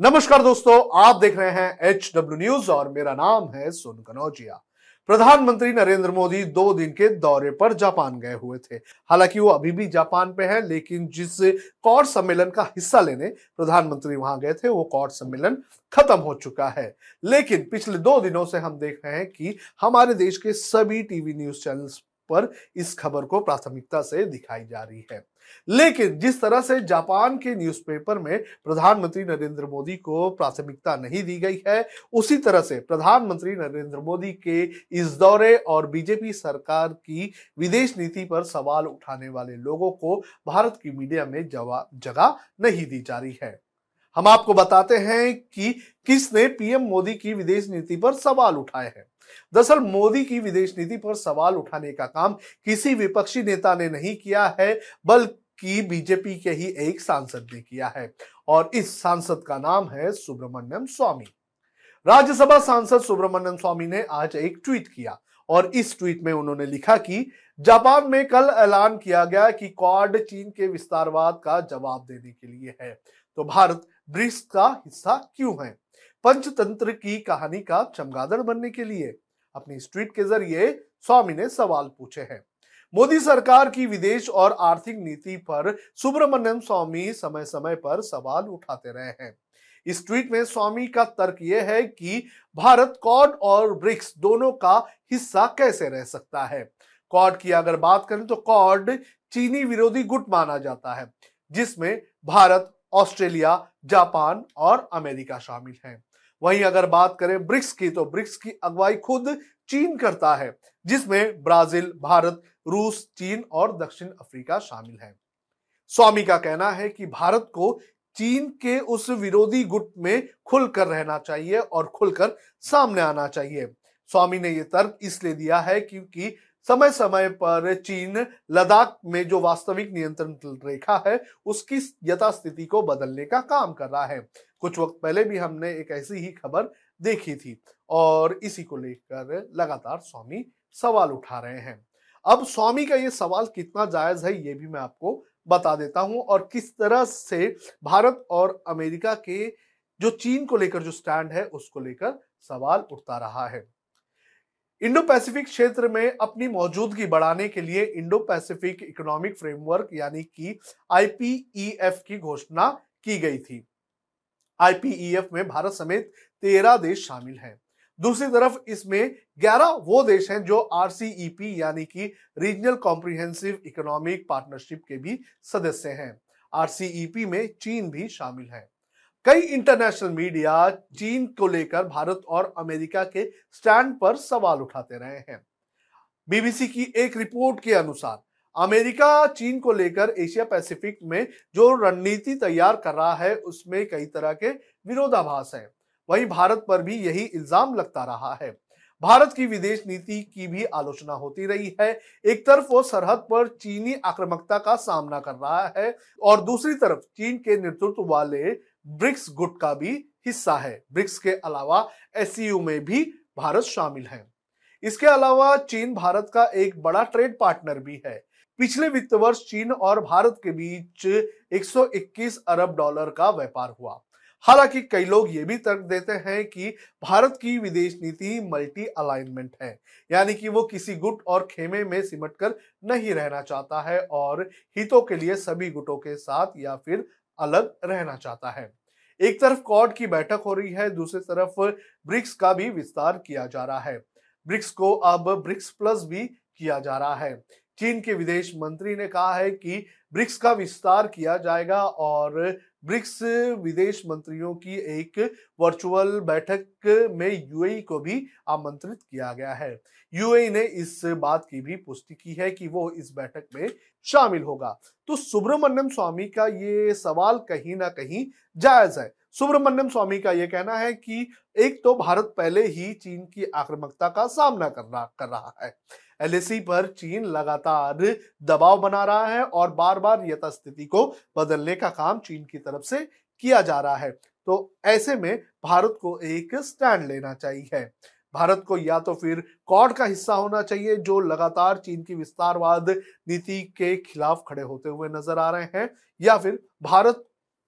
नमस्कार दोस्तों, आप देख रहे हैं एच डब्ल्यू न्यूज़ और मेरा नाम है सोनू कनौजिया। प्रधानमंत्री नरेंद्र मोदी दो दिन के दौरे पर जापान गए हुए थे। हालाँकि वो अभी भी जापान पे हैं, लेकिन जिस कॉड सम्मेलन का हिस्सा लेने प्रधानमंत्री वहाँ गए थे, वो कॉड सम्मेलन खत्म हो चुका है। लेकिन पिछले दो दिनों से हम देख रहे हैं कि हमारे देश के सभी टीवी न्यूज़ चैनल्स पर इस खबर को प्राथमिकता से दिखाई जा रही है। लेकिन जिस तरह से जापान के न्यूज़पेपर में प्रधानमंत्री नरेंद्र मोदी को प्राथमिकता नहीं दी गई है, उसी तरह से प्रधानमंत्री नरेंद्र मोदी के इस दौरे और बीजेपी सरकार की विदेश नीति पर सवाल उठाने वाले लोगों को भारत की मीडिया में जगह नहीं दी जा रही है। हम आपको बताते हैं कि किसने पीएम मोदी की विदेश नीति पर सवाल उठाए हैं। दरअसल मोदी की विदेश नीति पर सवाल उठाने का काम किसी विपक्षी नेता ने नहीं किया है, बल्कि बीजेपी के ही एक सांसद ने किया है। और इस सांसद का नाम है सुब्रमण्यम स्वामी। राज्यसभा सांसद सुब्रमण्यम स्वामी ने आज एक ट्वीट किया और इस ट्वीट में उन्होंने लिखा कि जापान में कल ऐलान किया गया कि क्वाड चीन के विस्तारवाद का जवाब देने के लिए है। तो भारत ब्रिक्स का हिस्सा क्यों है? पंचतंत्र की कहानी का चमगादड़ बनने के लिए अपनी ट्वीट के ज़रिए स्वामी ने सवाल पूछे हैं। मोदी सरकार की विदेश और आर्थिक नीति पर सुब्रमण्यम स्वामी समय समय पर सवाल उठाते रहे हैं। इस ट्वीट में स्वामी का तर्क यह है कि भारत कॉड और ब्रिक्स दोनों का हिस्सा कैसे रह सकता है? कॉड की अगर बात करें तो कॉड चीनी विरोधी गुट माना जाता है, जिसमें भारत, ऑस्ट्रेलिया, जापान और अमेरिका शामिल हैं। वहीं अगर बात करें ब्रिक्स की तो ब्रिक्स की अगुवाई खुद चीन करता है, जिसमें ब्राज़ील, भारत, रूस, चीन और दक्षिण अफ्रीका शामिल है। स्वामी का कहना है कि भारत को चीन के उस विरोधी गुट में खुलकर रहना चाहिए और खुलकर सामने आना चाहिए। स्वामी ने यह तर्क इसलिए दिया है क्योंकि समय समय पर चीन, लद्दाख में जो वास्तविक नियंत्रण रेखा है, उसकी यथास्थिति को बदलने का काम कर रहा है। कुछ वक्त पहले भी हमने एक ऐसी ही खबर देखी थी और इसी को लेकर लगातार स्वामी सवाल उठा रहे हैं। अब स्वामी का ये सवाल कितना जायज़ है, ये भी मैं आपको बता देता हूँ और किस तरह से भारत और अमेरिका के जो चीन को लेकर जो स्टैंड है, उसको लेकर सवाल उठता रहा है। इंडो पैसिफिक क्षेत्र में अपनी मौजूदगी बढ़ाने के लिए इंडो पैसिफिक इकोनॉमिक फ्रेमवर्क, यानी कि आईपीईएफ की घोषणा की गई थी। आईपीईएफ में भारत समेत तेरह देश शामिल हैं। दूसरी तरफ़ इसमें 11 वो देश हैं जो आरसीईपी यानी कि रीजनल कॉम्प्रिहेंसिव इकोनॉमिक पार्टनरशिप के भी सदस्य हैं। आरसीईपी में चीन भी शामिल है। कई इंटरनेशनल मीडिया चीन को लेकर भारत और अमेरिका के स्टैंड पर सवाल उठाते रहे हैं। बीबीसी की एक रिपोर्ट के अनुसार, अमेरिका चीन को लेकर एशिया पैसिफिक में जो रणनीति तैयार कर रहा है, उसमें कई तरह के विरोधाभास हैं। वहीं भारत पर भी यही इल्ज़ाम लगता रहा है। भारत की विदेश नीति की भी आलोचना होती रही है। एक तरफ़ वो सरहद पर चीनी आक्रामकता का सामना कर रहा है और दूसरी तरफ़ चीन के नेतृत्व वाले ब्रिक्स गुट का भी हिस्सा है। ब्रिक्स के अलावा एस में भी भारत शामिल है। इसके अलावा चीन भारत का एक बड़ा ट्रेड पार्टनर भी है। पिछले वित्त वर्ष चीन और भारत के बीच 121 अरब डॉलर का व्यापार हुआ। हालाँकि कई लोग ये भी तर्क देते हैं कि भारत की विदेश नीति मल्टी अलाइनमेंट है, यानी कि वो किसी गुट और खेमे में सिमट कर नहीं रहना चाहता है और हितों के लिए सभी गुटों के साथ या फिर अलग रहना चाहता है। एक तरफ़ कॉड की बैठक हो रही है, दूसरी तरफ़ ब्रिक्स का भी विस्तार किया जा रहा है। ब्रिक्स को अब ब्रिक्स प्लस भी किया जा रहा है। चीन के विदेश मंत्री ने कहा है कि ब्रिक्स का विस्तार किया जाएगा और ब्रिक्स विदेश मंत्रियों की एक वर्चुअल बैठक में यूएई को भी आमंत्रित किया गया है। यूएई ने इस बात की भी पुष्टि की है कि वो इस बैठक में शामिल होगा। तो सुब्रमण्यम स्वामी का ये सवाल कहीं ना कहीं जायज़ है। सुब्रमण्यम स्वामी का यह कहना है कि एक तो भारत पहले ही चीन की आक्रामकता का सामना कर रहा कर रहा है। एलएसी पर चीन लगातार दबाव बना रहा है और बार बार यथास्थिति को बदलने का काम चीन की तरफ़ से किया जा रहा है। तो ऐसे में भारत को एक स्टैंड लेना चाहिए। भारत को या तो फिर कॉड का हिस्सा होना चाहिए, जो लगातार चीन की विस्तारवाद नीति के खिलाफ खड़े होते हुए नज़र आ रहे हैं, या फिर भारत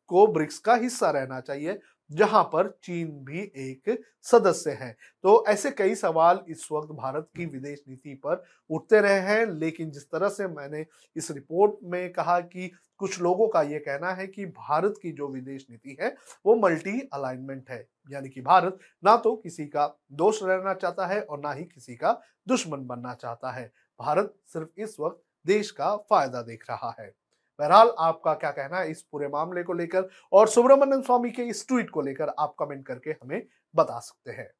को ब्रिक्स का हिस्सा रहना चाहिए, जहाँ पर चीन भी एक सदस्य है। तो ऐसे कई सवाल इस वक्त भारत की विदेश नीति पर उठते रहे हैं, लेकिन जिस तरह से मैंने इस रिपोर्ट में कहा कि कुछ लोगों का यह कहना है कि भारत की जो विदेश नीति है, वो मल्टी अलाइनमेंट है। यानी कि भारत ना तो किसी का दोष रहना चाहता है और ना ही किसी का दुश्मन बनना चाहता है। भारत सिर्फ़ इस वक्त देश का फ़ायदा देख रहा है। बहरहाल आपका क्या कहना है इस पूरे मामले को लेकर? और सुब्रमण्यम स्वामी के इस ट्वीट को लेकर आप कमेंट करके हमें बता सकते हैं।